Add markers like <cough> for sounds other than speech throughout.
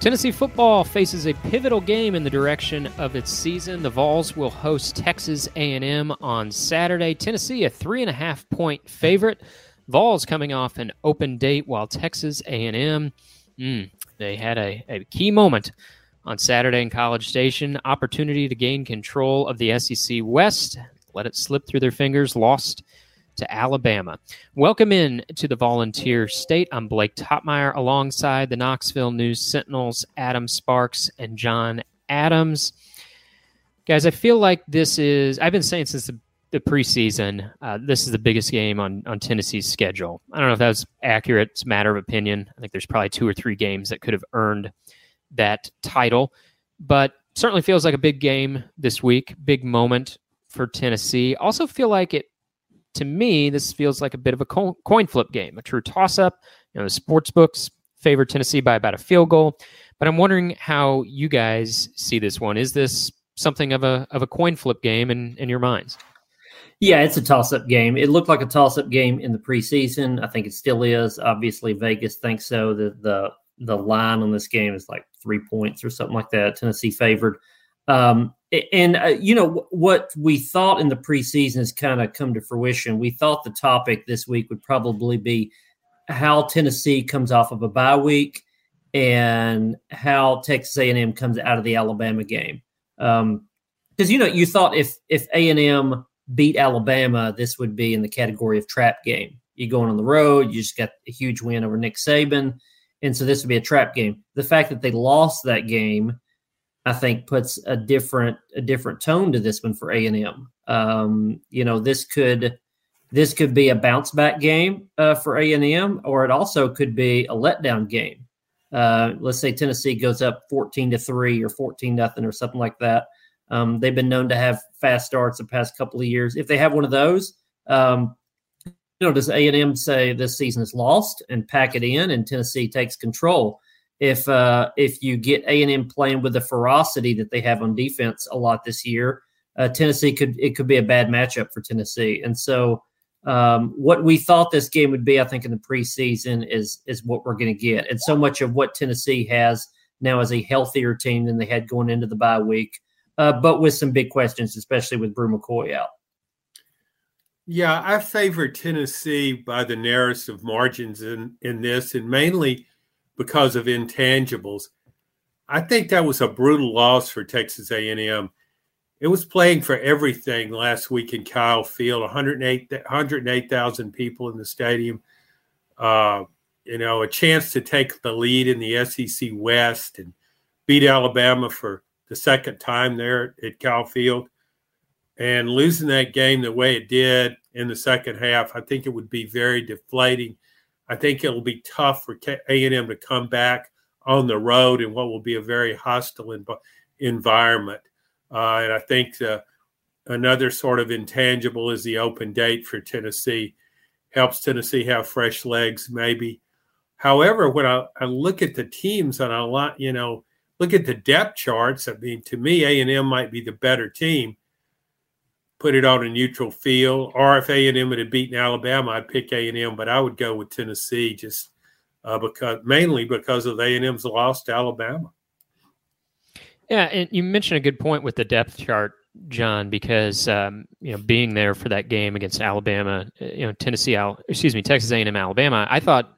Tennessee football faces a pivotal game in the direction of its season. The Vols will host Texas A&M on Saturday. Tennessee, a three and a half point favorite. Vols coming off an open date, while Texas A&M, mm, they had a, a key moment on Saturday in College Station. Opportunity to gain control of the SEC West. Let it slip through their fingers. Lost to Alabama. Welcome in to the Volunteer State. I'm Blake Toppmeyer alongside the Knoxville News Sentinels, Adam Sparks and John Adams. Guys, I feel like this is, I've been saying since the, the preseason, uh, this is the biggest game on, on Tennessee's schedule. I don't know if that's accurate. It's a matter of opinion. I think there's probably two or three games that could have earned that title, but certainly feels like a big game this week, big moment for Tennessee. Also feel like it to me, this feels like a bit of a coin flip game, a true toss up. You know, the sports books favor Tennessee by about a field goal, but I'm wondering how you guys see this one. Is this something of a of a coin flip game in in your minds? Yeah, it's a toss up game. It looked like a toss up game in the preseason. I think it still is. Obviously, Vegas thinks so. The the the line on this game is like three points or something like that. Tennessee favored. Um, and uh, you know what we thought in the preseason has kind of come to fruition. We thought the topic this week would probably be how Tennessee comes off of a bye week and how Texas A&M comes out of the Alabama game. Because um, you know you thought if if A&M beat Alabama, this would be in the category of trap game. You going on the road, you just got a huge win over Nick Saban, and so this would be a trap game. The fact that they lost that game I think puts a different a different tone to this one for A and M. Um, you know, this could this could be a bounce back game uh, for A and M, or it also could be a letdown game. Uh, let's say Tennessee goes up fourteen to three or fourteen nothing or something like that. Um, they've been known to have fast starts the past couple of years. If they have one of those, um, you know, does A and M say this season is lost and pack it in, and Tennessee takes control? If uh, if you get A and M playing with the ferocity that they have on defense a lot this year, uh, Tennessee could it could be a bad matchup for Tennessee. And so, um, what we thought this game would be, I think, in the preseason is is what we're going to get. And so much of what Tennessee has now is a healthier team than they had going into the bye week, uh, but with some big questions, especially with Bru McCoy out. Yeah, I favor Tennessee by the narrowest of margins in in this, and mainly because of intangibles. I think that was a brutal loss for Texas A&M. It was playing for everything last week in Kyle Field. 108 108,000 people in the stadium. Uh, you know, a chance to take the lead in the SEC West and beat Alabama for the second time there at Kyle Field. And losing that game the way it did in the second half, I think it would be very deflating I think it'll be tough for A&M to come back on the road in what will be a very hostile environment. Uh, and I think the, another sort of intangible is the open date for Tennessee. Helps Tennessee have fresh legs, maybe. However, when I, I look at the teams and I lot, you know, look at the depth charts. I mean, to me, A and M might be the better team put it on a neutral field. Or if A and M had beaten Alabama, I'd pick A and M, but I would go with Tennessee just uh, because mainly because of A and M's loss to Alabama. Yeah, and you mentioned a good point with the depth chart, John, because um, you know being there for that game against Alabama, uh, you know Tennessee, excuse me, Texas A and M, Alabama. I thought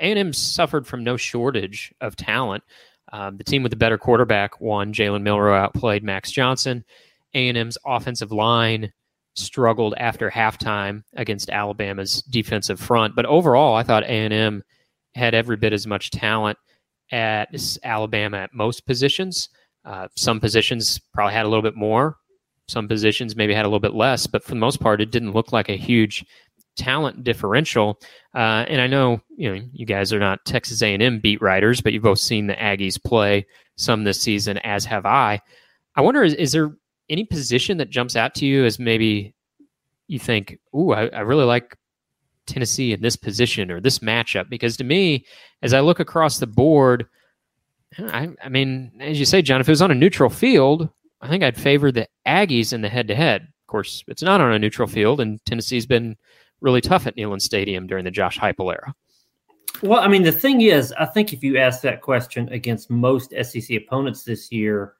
A and M suffered from no shortage of talent. Um, the team with the better quarterback won. Jalen Milroe outplayed Max Johnson. A&M's offensive line struggled after halftime against Alabama's defensive front. But overall, I thought A&M had every bit as much talent as Alabama at most positions. Uh, some positions probably had a little bit more. Some positions maybe had a little bit less, but for the most part, it didn't look like a huge talent differential. Uh, and I know you know you guys are not Texas A&M beat writers, but you've both seen the Aggies play some this season, as have I. I wonder is, is there any position that jumps out to you as maybe you think, "Ooh, I, I really like Tennessee in this position or this matchup"? Because to me, as I look across the board, I, I mean, as you say, John, if it was on a neutral field, I think I'd favor the Aggies in the head-to-head. Of course, it's not on a neutral field, and Tennessee's been really tough at Neyland Stadium during the Josh Heupel era. Well, I mean, the thing is, I think if you ask that question against most SEC opponents this year,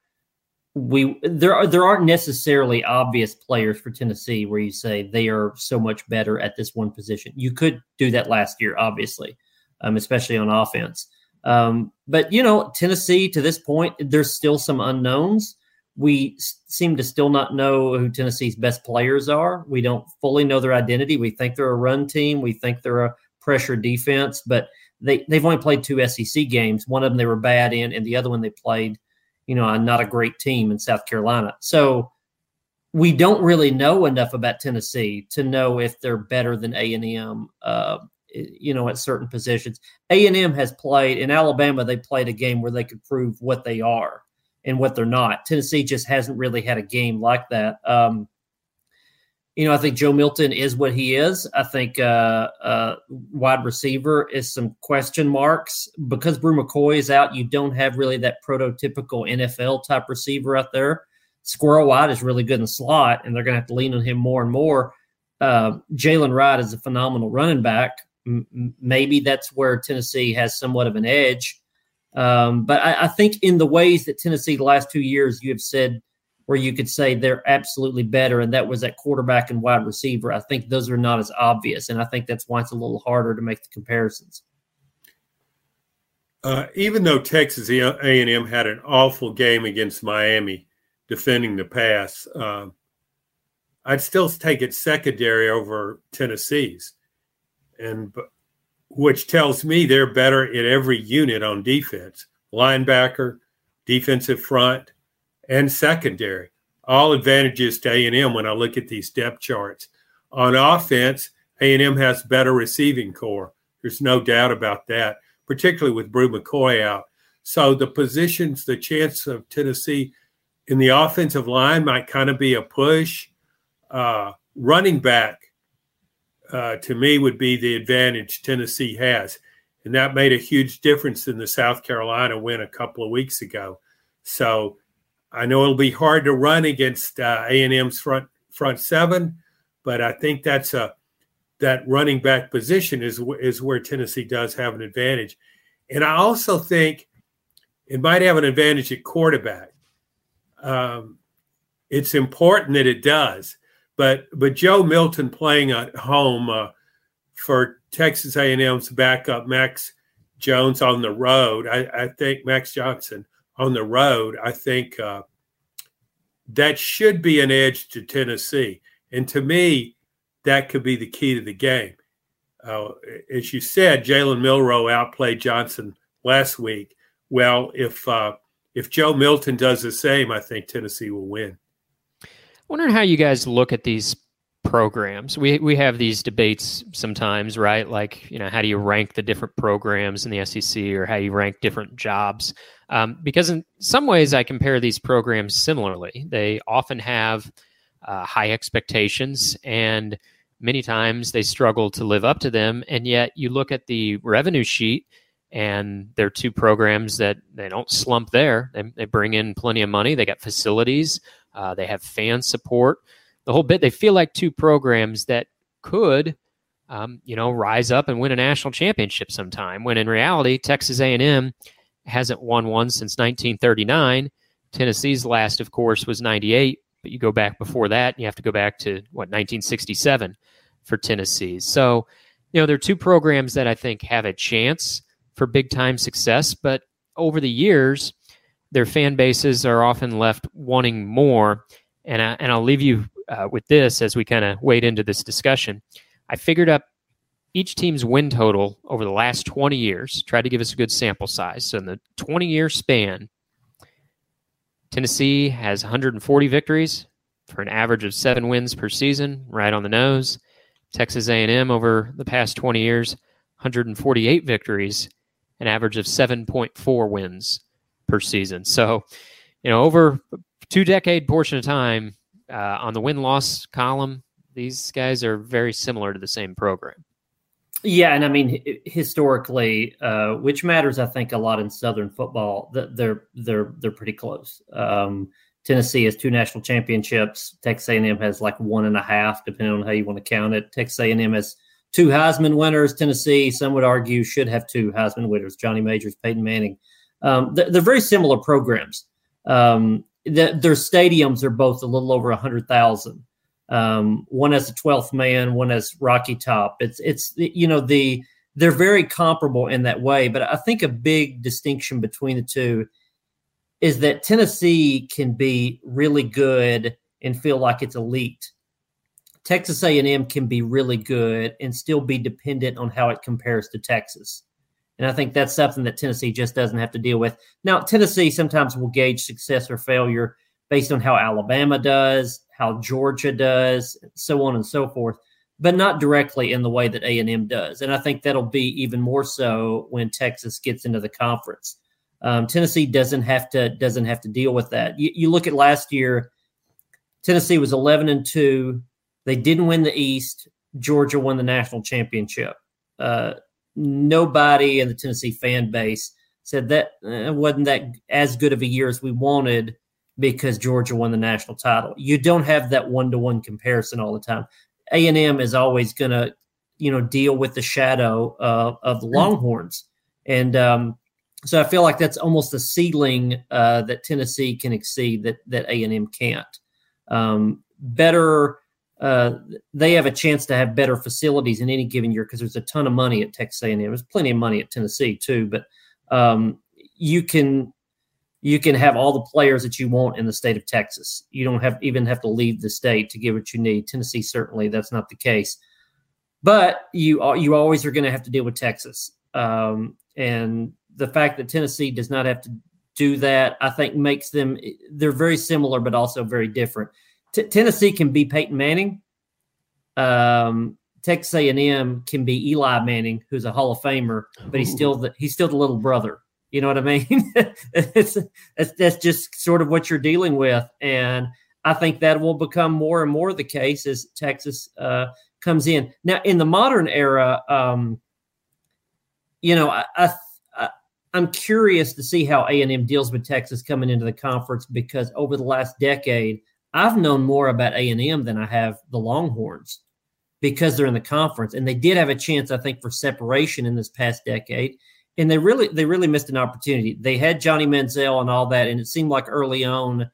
we there are there aren't necessarily obvious players for Tennessee where you say they are so much better at this one position. You could do that last year, obviously, um, especially on offense. Um, but you know, Tennessee to this point, there's still some unknowns. We s- seem to still not know who Tennessee's best players are. We don't fully know their identity. We think they're a run team. We think they're a pressure defense, but they they've only played two SEC games. One of them they were bad in, and the other one they played, you know, I'm not a great team in South Carolina. So we don't really know enough about Tennessee to know if they're better than A and M. Uh, you know, at certain positions, A and M has played in Alabama. They played a game where they could prove what they are and what they're not. Tennessee just hasn't really had a game like that. Um, you know, I think Joe Milton is what he is. I think uh, uh, wide receiver is some question marks because Bru McCoy is out. You don't have really that prototypical NFL type receiver out there. Squirrel White is really good in the slot, and they're going to have to lean on him more and more. Uh, Jaylen Wright is a phenomenal running back. M- maybe that's where Tennessee has somewhat of an edge. Um, but I, I think in the ways that Tennessee the last two years, you have said – where you could say they're absolutely better, and that was at quarterback and wide receiver. I think those are not as obvious, and I think that's why it's a little harder to make the comparisons. Uh, even though Texas A&M had an awful game against Miami defending the pass, uh, I'd still take it secondary over Tennessee's, and which tells me they're better at every unit on defense: linebacker, defensive front, and secondary. All advantages to A&M when I look at these depth charts. On offense, A&M has better receiving corps. There's no doubt about that, particularly with Bru McCoy out. So the positions, the chance of Tennessee in the offensive line might kind of be a push. Uh, running back, uh, to me, would be the advantage Tennessee has. And that made a huge difference in the South Carolina win a couple of weeks ago. So I know it'll be hard to run against uh, A&M's front front seven, but I think that's a that running back position is is where Tennessee does have an advantage, and I also think it might have an advantage at quarterback. Um, it's important that it does, but but Joe Milton playing at home uh, for Texas A&M's backup Max Jones on the road, I, I think Max Johnson on the road, I think uh, that should be an edge to Tennessee. And to me, that could be the key to the game. Uh, as you said, Jalen Milroe outplayed Johnson last week. Well, if uh, if Joe Milton does the same, I think Tennessee will win. Wondering how you guys look at these programs. We we have these debates sometimes, right? Like, you know, how do you rank the different programs in the SEC or how you rank different jobs? Um, because in some ways, I compare these programs similarly. They often have uh, high expectations, and many times they struggle to live up to them. And yet, you look at the revenue sheet, and they're two programs that they don't slump there. They, they bring in plenty of money. They got facilities. Uh, they have fan support. The whole bit. They feel like two programs that could um, you know, rise up and win a national championship sometime. When in reality, Texas A&M hasn't won one since 1939. Tennessee's last, of course, was 98, but you go back before that, you have to go back to what 1967 for Tennessee. So, you know, there are two programs that I think have a chance for big time success, but over the years, their fan bases are often left wanting more. And I, and I'll leave you uh, with this as we kind of wade into this discussion. I figured up each team's win total over the last 20 years, tried to give us a good sample size. So in the 20 year span, Tennessee has 140 victories for an average of seven wins per season, right on the nose. Texas A&M over the past 20 years, 148 victories, an average of 7.4 wins per season. So, you know, over two decade portion of time uh, on the win loss column, these guys are very similar to the same program. Yeah, and I mean historically, uh, which matters, I think, a lot in Southern football. They're they're they're pretty close. Um, Tennessee has two national championships. Texas A&M has like one and a half, depending on how you want to count it. Texas A&M has two Heisman winners. Tennessee, some would argue, should have two Heisman winners: Johnny Majors, Peyton Manning. Um, they're, they're, very similar programs. Um, the, their stadiums are both a little over a hundred thousand. Um, one has a 12th man, one has Rocky Top. It's it's you know the they're very comparable in that way. But I think a big distinction between the two is that Tennessee can be really good and feel like it's elite. Texas A&M can be really good and still be dependent on how it compares to Texas. And I think that's something that Tennessee just doesn't have to deal with. Now, Tennessee sometimes will gauge success or failure based on how Alabama does, how Georgia does, so on and so forth, but not directly in the way that A&M does. And I think that'll be even more so when Texas gets into the conference. Um, Tennessee doesn't have to doesn't have to deal with that. You, you look at last year, Tennessee was 11 and two. They didn't win the East. Georgia won the national championship. Uh, nobody in the Tennessee fan base said that uh, wasn't that as good of a year as we wanted because Georgia won the national title. You don't have that one to one comparison all the time. A and M is always going to, you know, deal with the shadow uh, of the Longhorns, and um, so I feel like that's almost a ceiling uh, that Tennessee can exceed that that A and M can't. Um, better uh, they have a chance to have better facilities in any given year because there's a ton of money at Texas A&M. There's plenty of money at Tennessee too, but um, you can you can have all the players that you want in the state of Texas. You don't have even have to leave the state to get what you need. Tennessee certainly that's not the case, but you you always are going to have to deal with Texas, um, and the fact that Tennessee does not have to do that, I think makes them they're very similar but also very different. T- Tennessee can be Peyton Manning. Um, Texas A&M can be Eli Manning, who's a Hall of Famer, but he's still the, he's still the little brother. You know what I mean? <laughs> it's, that's, that's just sort of what you're dealing with, and I think that will become more and more the case as Texas uh, comes in. Now, in the modern era, um, you know, I, I, I I'm curious to see how A&M deals with Texas coming into the conference because over the last decade – I've known more about A and M than I have the Longhorns because they're in the conference, and they did have a chance, I think, for separation in this past decade, and they really they really missed an opportunity. They had Johnny Manziel and all that, and it seemed like early on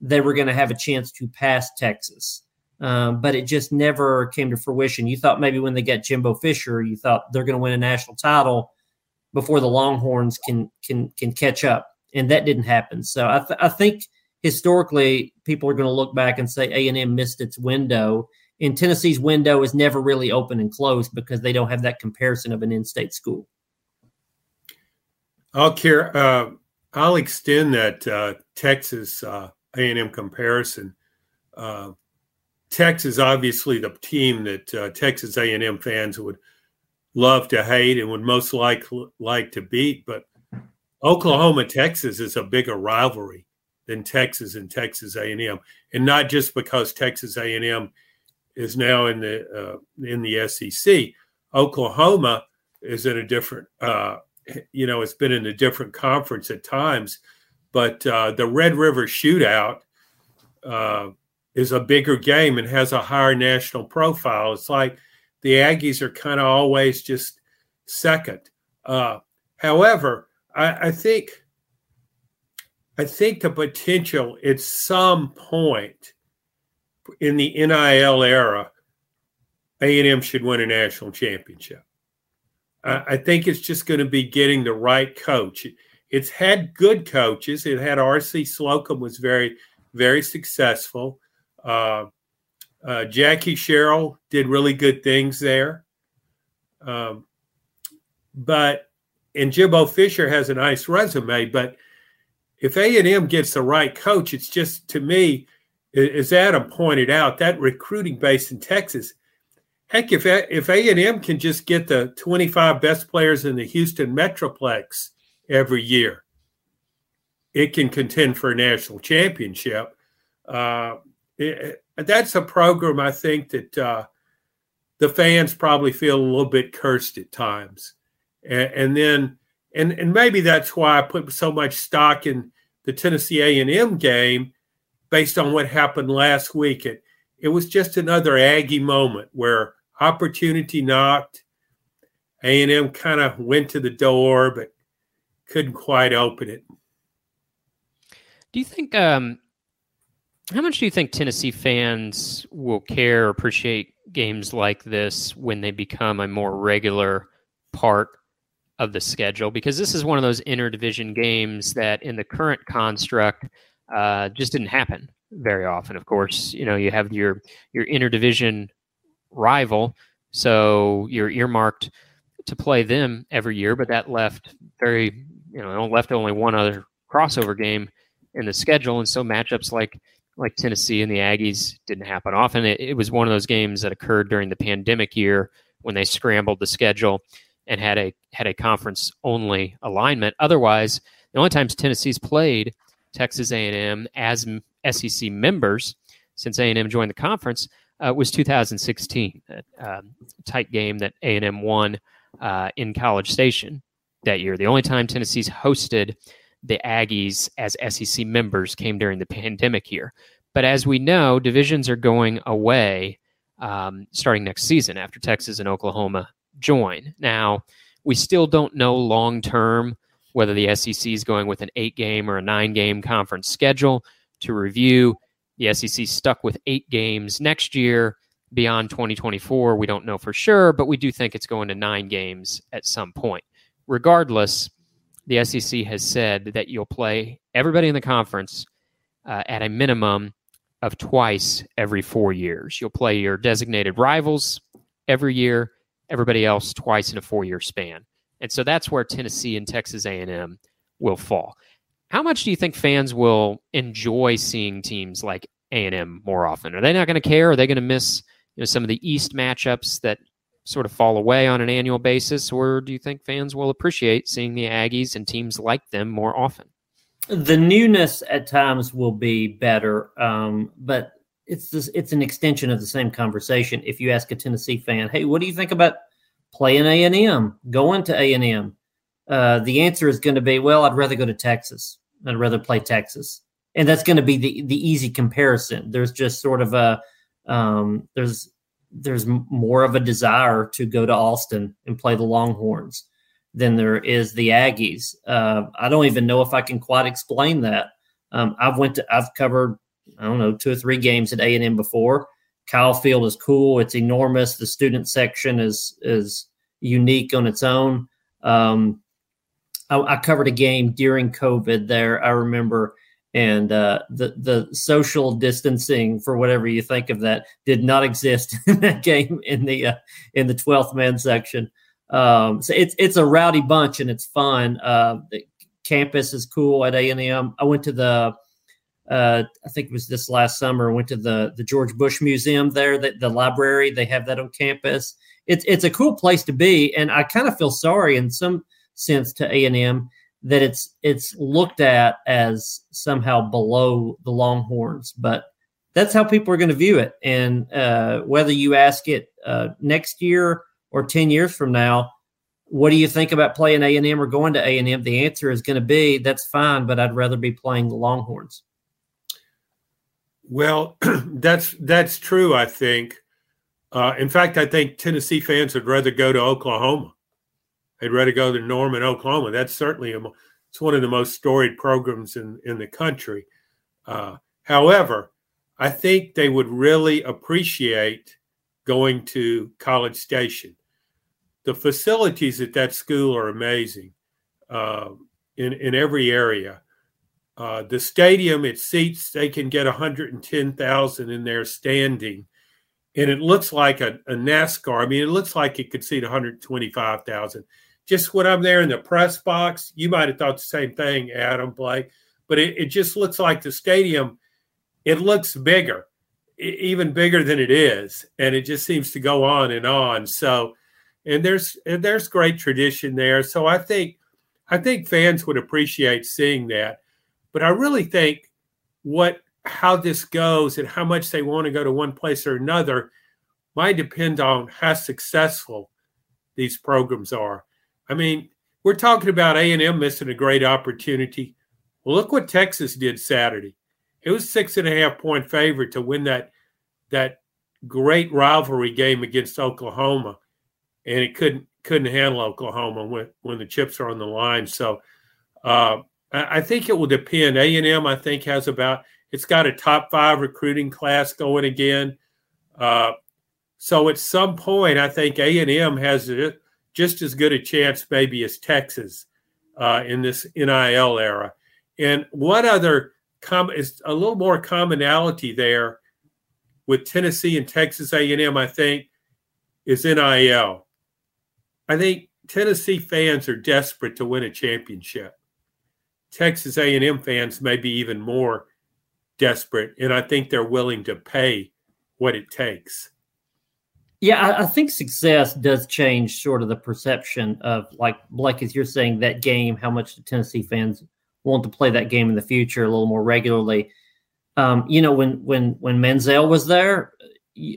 they were going to have a chance to pass Texas. Um, but it just never came to fruition. You thought maybe when they got Jimbo Fisher, you thought they're going to win a national title before the Longhorns can can can catch up, and that didn't happen. So I, th- I think historically people are going to look back and say A&M missed its window. And Tennessee's window is never really open and closed because they don't have that comparison of an in-state school. I'll care. Uh, I'll extend that uh, Texas uh, A&M comparison. Uh, Texas, obviously, the team that uh, Texas A&M fans would love to hate and would most like like to beat, but Oklahoma Texas is a bigger rivalry than Texas and Texas A&M, and not just because Texas A&M is now in the uh, in the SEC. Oklahoma is in a different, uh, you know, it's been in a different conference at times, but uh, the Red River Shootout uh, is a bigger game and has a higher national profile. It's like the Aggies are kind of always just second. Uh, however, I, I think I think the potential at some point in the NIL era, A&M should win a national championship. I think it's just going to be getting the right coach. It's had good coaches. It had R.C. Slocum was very, very successful. Uh, uh, Jackie Sherrill did really good things there. Um, but and Jimbo Fisher has a nice resume, but if A&M gets the right coach, it's just to me, as Adam pointed out, that recruiting base in Texas. Heck, if if A&M can just get the 25 best players in the Houston Metroplex every year, it can contend for a national championship. Uh, it, that's a program I think that uh, the fans probably feel a little bit cursed at times, and, and then and and maybe that's why I put so much stock in the Tennessee A&M game based on what happened last week. It it was just another Aggie moment where opportunity knocked. A and M kind of went to the door, but couldn't quite open it. Do you think? Um, how much do you think Tennessee fans will care or appreciate games like this when they become a more regular part of the schedule? Because this is one of those interdivision games that, in the current construct, uh, just didn't happen very often. Of course, you know you have your your interdivision rival, so you're earmarked to play them every year, but that left very you know left only one other crossover game in the schedule, and so matchups like like Tennessee and the Aggies didn't happen often. It, it, was one of those games that occurred during the pandemic year when they scrambled the schedule and had a had a conference only alignment. Otherwise, the only times Tennessee's played Texas A&M as SEC members since A&M joined the conference uh, was 2016, a um, tight game that A&M won uh, in College Station that year. The only time Tennessee's hosted the Aggies as SEC members came during the pandemic year. But as we know, divisions are going away um, starting next season after Texas and Oklahoma join. Now, we still don't know long term whether the SEC is going with an eight game or a nine game conference schedule to review. The SEC stuck with eight games next year. Beyond 2024, we don't know for sure, but we do think it's going to nine games at some point. Regardless, the SEC has said that you'll play everybody in the conference uh, at a minimum of twice every four years. You'll play your designated rivals every year, everybody else twice in a four-year span. And so that's where Tennessee and Texas A&M will fall. How much do you think fans will enjoy seeing teams like A&M more often? Are they not going to care? Are they going to miss you know some of the East matchups that sort of fall away on an annual basis, or do you think fans will appreciate seeing the Aggies and teams like them more often? The newness at times will be better, um, but it's this, it's an extension of the same conversation. If you ask a Tennessee fan, "Hey, what do you think about playing A and M, going to A and M?" Uh, the answer is going to be, "Well, I'd rather go to Texas. I'd rather play Texas," and that's going to be the the easy comparison. There's just sort of a um, there's there's more of a desire to go to Austin and play the Longhorns than there is the Aggies. Uh, I don't even know if I can quite explain that. Um, I've went to I've covered I don't know two or three games at A and M before. Kyle Field is cool. It's enormous. The student section is is unique on its own. Um, I, I covered a game during COVID there. I remember and uh, the the social distancing for whatever you think of that did not exist <laughs> in that game in the uh, in the twelfth man section. Um, so it's it's a rowdy bunch and it's fun. Uh, the campus is cool at A and M. I went to the uh, I think it was this last summer. Went to the the George Bush Museum there. The, the library they have that on campus. It's it's a cool place to be, and I kind of feel sorry in some sense to A and M that it's it's looked at as somehow below the Longhorns, but that's how people are going to view it. And uh, whether you ask it uh, next year or ten years from now, what do you think about playing A and M or going to A and M? The answer is going to be that's fine, but I'd rather be playing the Longhorns. Well, <clears throat> that's that's true. I think. Uh, in fact, I think Tennessee fans would rather go to Oklahoma they'd rather go to Norman, Oklahoma. That's certainly a, it's one of the most storied programs in in the country. Uh, however, I think they would really appreciate going to College Station. The facilities at that school are amazing uh, in in every area. Uh, the stadium it seats they can get 110,000 in there standing, and it looks like a, a NASCAR. I mean, it looks like it could seat 125,000 just when I'm there in the press box, you might have thought the same thing, Adam Blake, but it, it just looks like the stadium, it looks bigger, even bigger than it is. And it just seems to go on and on. So, and there's, and there's great tradition there. So I think, I think fans would appreciate seeing that. But I really think what, how this goes and how much they want to go to one place or another might depend on how successful these programs are. I mean, we're talking about A&M missing a great opportunity. Well, look what Texas did Saturday. It was six and a half point favorite to win that that great rivalry game against Oklahoma, and it couldn't couldn't handle Oklahoma when when the chips are on the line. So uh, I, think it will depend. A and M I think has about it's got a top five recruiting class going again. Uh, so at some point, I think A and M has a, just as good a chance, maybe as Texas, uh, in this NIL era. And what other com- is a little more commonality there with Tennessee and Texas A&M? I think is NIL. I think Tennessee fans are desperate to win a championship. Texas A&M fans may be even more desperate, and I think they're willing to pay what it takes. Yeah, I, I, think success does change sort of the perception of like like as you're saying, that game, how much the Tennessee fans want to play that game in the future a little more regularly. Um, you know, when when when Manziel was there,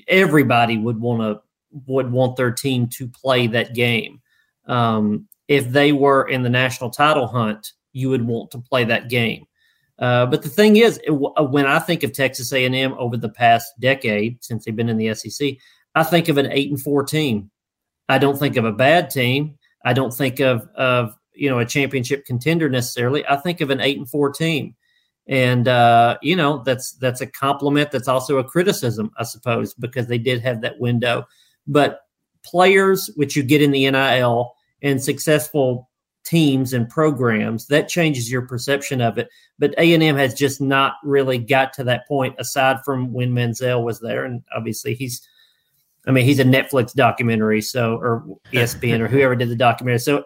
everybody would want to would want their team to play that game. Um, if they were in the national title hunt, you would want to play that game. Uh, but the thing is, it, when I think of Texas A&M over the past decade since they've been in the SEC, I think of an eight and four team. I don't think of a bad team. I don't think of of you know a championship contender necessarily. I think of an eight and four team, and uh, you know that's that's a compliment. That's also a criticism, I suppose, because they did have that window. But players, which you get in the NIL, and successful teams and programs, that changes your perception of it. But A and M has just not really got to that point, aside from when Manziel was there, and obviously he's I mean, he's a Netflix documentary, so or <laughs> ESPN or whoever did the documentary. So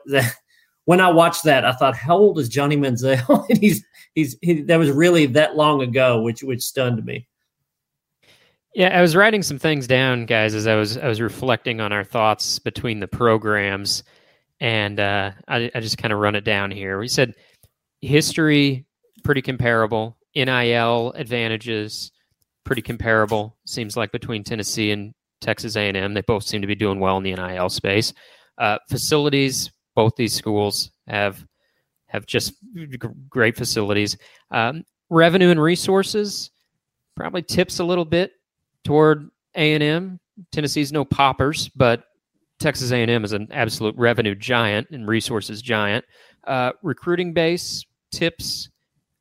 when I watched that, I thought, how old is Johnny Manziel? <laughs> and he's he's he, that was really that long ago, which which stunned me. Yeah, I was writing some things down, guys, as I was I was reflecting on our thoughts between the programs, and uh, I, I just kind of run it down here. We said history pretty comparable, NIL advantages pretty comparable. Seems like between Tennessee and Texas A&M. They both seem to be doing well in the NIL space. Uh, facilities, both these schools have have just great facilities. Um, revenue and resources probably tips a little bit toward A&M. Tennessee's no poppers, but Texas A&M is an absolute revenue giant and resources giant. Uh, recruiting base tips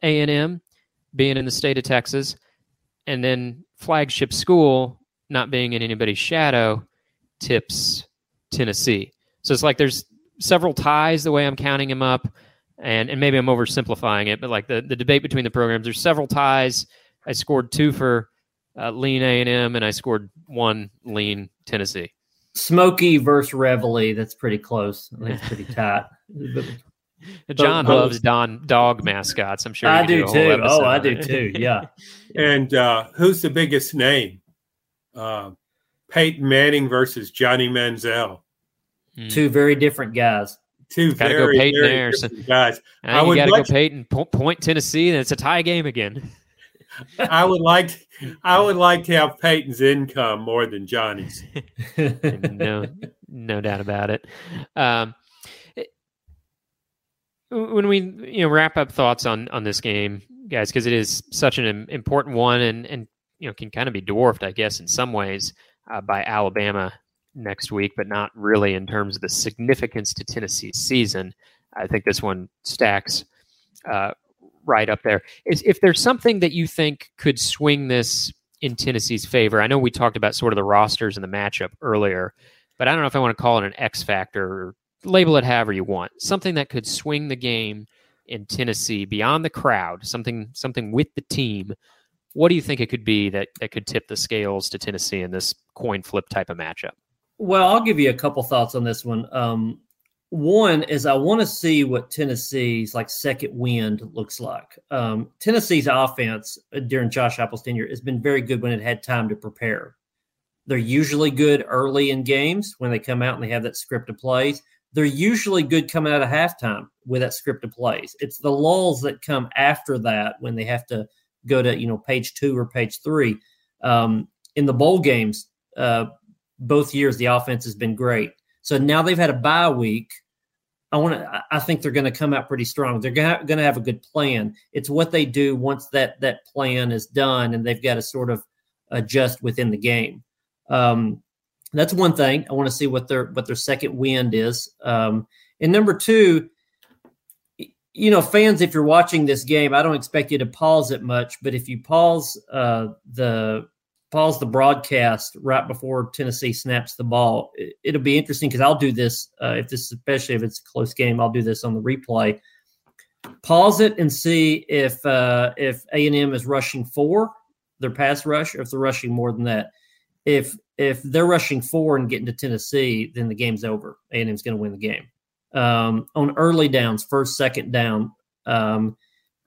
A&M being in the state of Texas, and then flagship school not being in anybody's shadow tips Tennessee. So it's like there's several ties the way I'm counting them up, and and maybe I'm oversimplifying it, but like the the debate between the programs, there's several ties. I scored two for uh, lean A and M, and I scored one lean Tennessee. Smoky versus Reveille, that's pretty close. I think it's pretty <laughs> tight. <laughs> John but, loves Don dog mascots. I'm sure I do, do too. Oh, I do too. Yeah. <laughs> and uh, who's the biggest name? uh, Peyton Manning versus Johnny Manziel. Mm. Two very different guys. Two gotta very, go Peyton very there, different so, guys. I would got to go Peyton point Tennessee, and it's a tie game again. I would like I would like to have Peyton's income more than Johnny's. <laughs> no, no doubt about it. Um, when we you know wrap up thoughts on on this game, guys, because it is such an important one, and and you know can kind of be dwarfed, I guess, in some ways uh, by Alabama next week, but not really in terms of the significance to Tennessee's season. I think this one stacks uh, right up there. Is, if there's something that you think could swing this in Tennessee's favor, I know we talked about sort of the rosters and the matchup earlier, but I don't know if I want to call it an X factor or label it however you want. Something that could swing the game in Tennessee beyond the crowd, something something with the team what do you think it could be that, that could tip the scales to Tennessee in this coin flip type of matchup? Well, I'll give you a couple thoughts on this one. Um, one is I want to see what Tennessee's like second wind looks like. Um, Tennessee's offense uh, during Josh Heupel's tenure has been very good when it had time to prepare. They're usually good early in games when they come out and they have that script of plays. They're usually good coming out of halftime with that script of plays. It's the lulls that come after that when they have to – go to you know page two or page three. Um, in the bowl games, uh, both years the offense has been great. So now they've had a bye week. I want to. I think they're going to come out pretty strong. They're going to have a good plan. It's what they do once that that plan is done, and they've got to sort of adjust within the game. Um, that's one thing. I want to see what their what their second wind is. Um, and number two, you know, fans, if you're watching this game, I don't expect you to pause it much, but if you pause uh, the pause the broadcast right before Tennessee snaps the ball, it, will be interesting because I'll do this uh, if this, especially if it's a close game, I'll do this on the replay. Pause it and see if uh, if A and M is rushing four, their pass rush, or if they're rushing more than that. If if they're rushing four and getting to Tennessee, then the game's over. A and M's going to win the game um, on early downs, first, second down, um,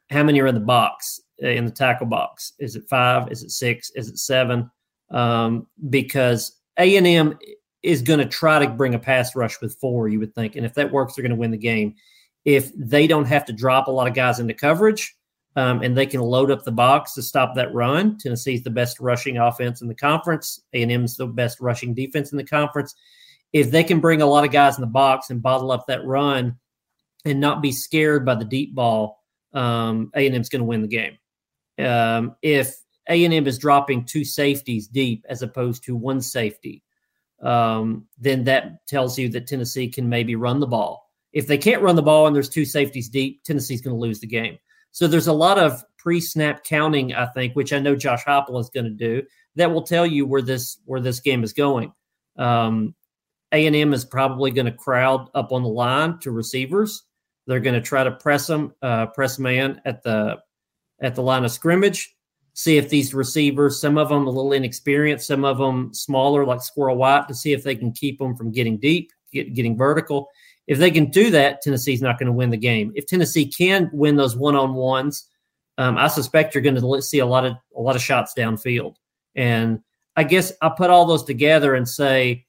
how many are in the box, in the tackle box? Is it five? Is it six? Is it seven? Um, because A&M is going to try to bring a pass rush with four, you would think. And if that works, they're going to win the game. If they don't have to drop a lot of guys into coverage um, and they can load up the box to stop that run, Tennessee's the best rushing offense in the conference. A&M's the best rushing defense in the conference if they can bring a lot of guys in the box and bottle up that run and not be scared by the deep ball, um, A&M's going to win the game. Um, if A&M is dropping two safeties deep as opposed to one safety, um, then that tells you that Tennessee can maybe run the ball. If they can't run the ball and there's two safeties deep, Tennessee's going to lose the game. So there's a lot of pre-snap counting, I think, which I know Josh Heupel is going to do, that will tell you where this where this game is going. Um, a&M is probably going to crowd up on the line to receivers. They're going to try to press them, uh, press man at the at the line of scrimmage. See if these receivers, some of them a little inexperienced, some of them smaller, like Squirrel White, to see if they can keep them from getting deep, get, getting vertical. If they can do that, Tennessee's not going to win the game. If Tennessee can win those one on ones, um, I suspect you're going to see a lot of a lot of shots downfield. And I guess I put all those together and say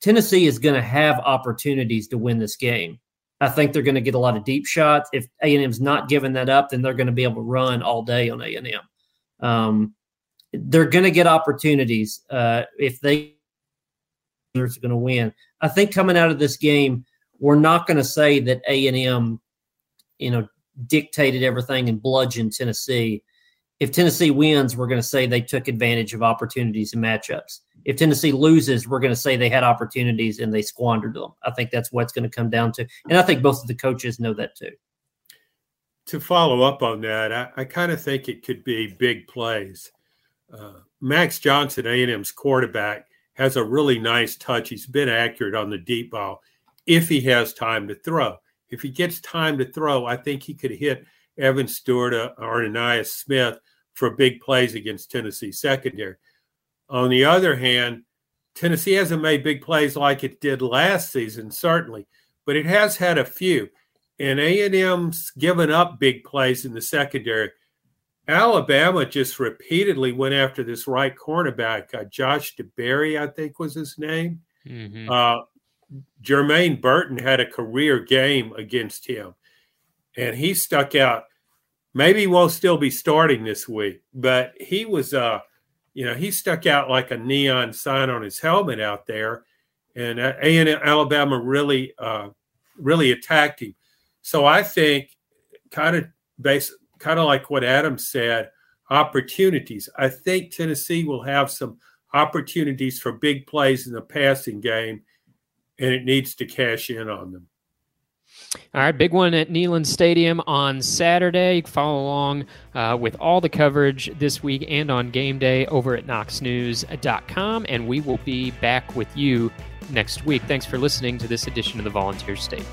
Tennessee is going to have opportunities to win this game. I think they're going to get a lot of deep shots. If A and M's not giving that up, then they're going to be able to run all day on A and M. Um, they're going to get opportunities uh, if they are going to win. I think coming out of this game, we're not going to say that A and M, you know, dictated everything and bludgeoned Tennessee if Tennessee wins, we're going to say they took advantage of opportunities and matchups. If Tennessee loses, we're going to say they had opportunities and they squandered them. I think that's what's going to come down to. And I think both of the coaches know that too. To follow up on that, I, I kind of think it could be big plays. Uh, Max Johnson, A&M's quarterback, has a really nice touch. He's been accurate on the deep ball if he has time to throw. If he gets time to throw, I think he could hit Evan Stewart or Ainias Smith for big plays against Tennessee secondary. On the other hand, Tennessee hasn't made big plays like it did last season, certainly, but it has had a few. And A&M's given up big plays in the secondary. Alabama just repeatedly went after this right cornerback, uh, Josh DeBerry, I think was his name. Mm-hmm. Uh, Jermaine Burton had a career game against him, and he stuck out. Maybe he won't still be starting this week, but he was, uh, you know, he stuck out like a neon sign on his helmet out there, and uh, A and Alabama really, uh, really attacked him. So I think, kind of based, kind of like what Adam said, opportunities. I think Tennessee will have some opportunities for big plays in the passing game, and it needs to cash in on them. All right, big one at Neyland Stadium on Saturday. You can follow along uh, with all the coverage this week and on game day over at knoxnews.com, and we will be back with you next week. Thanks for listening to this edition of the Volunteer State.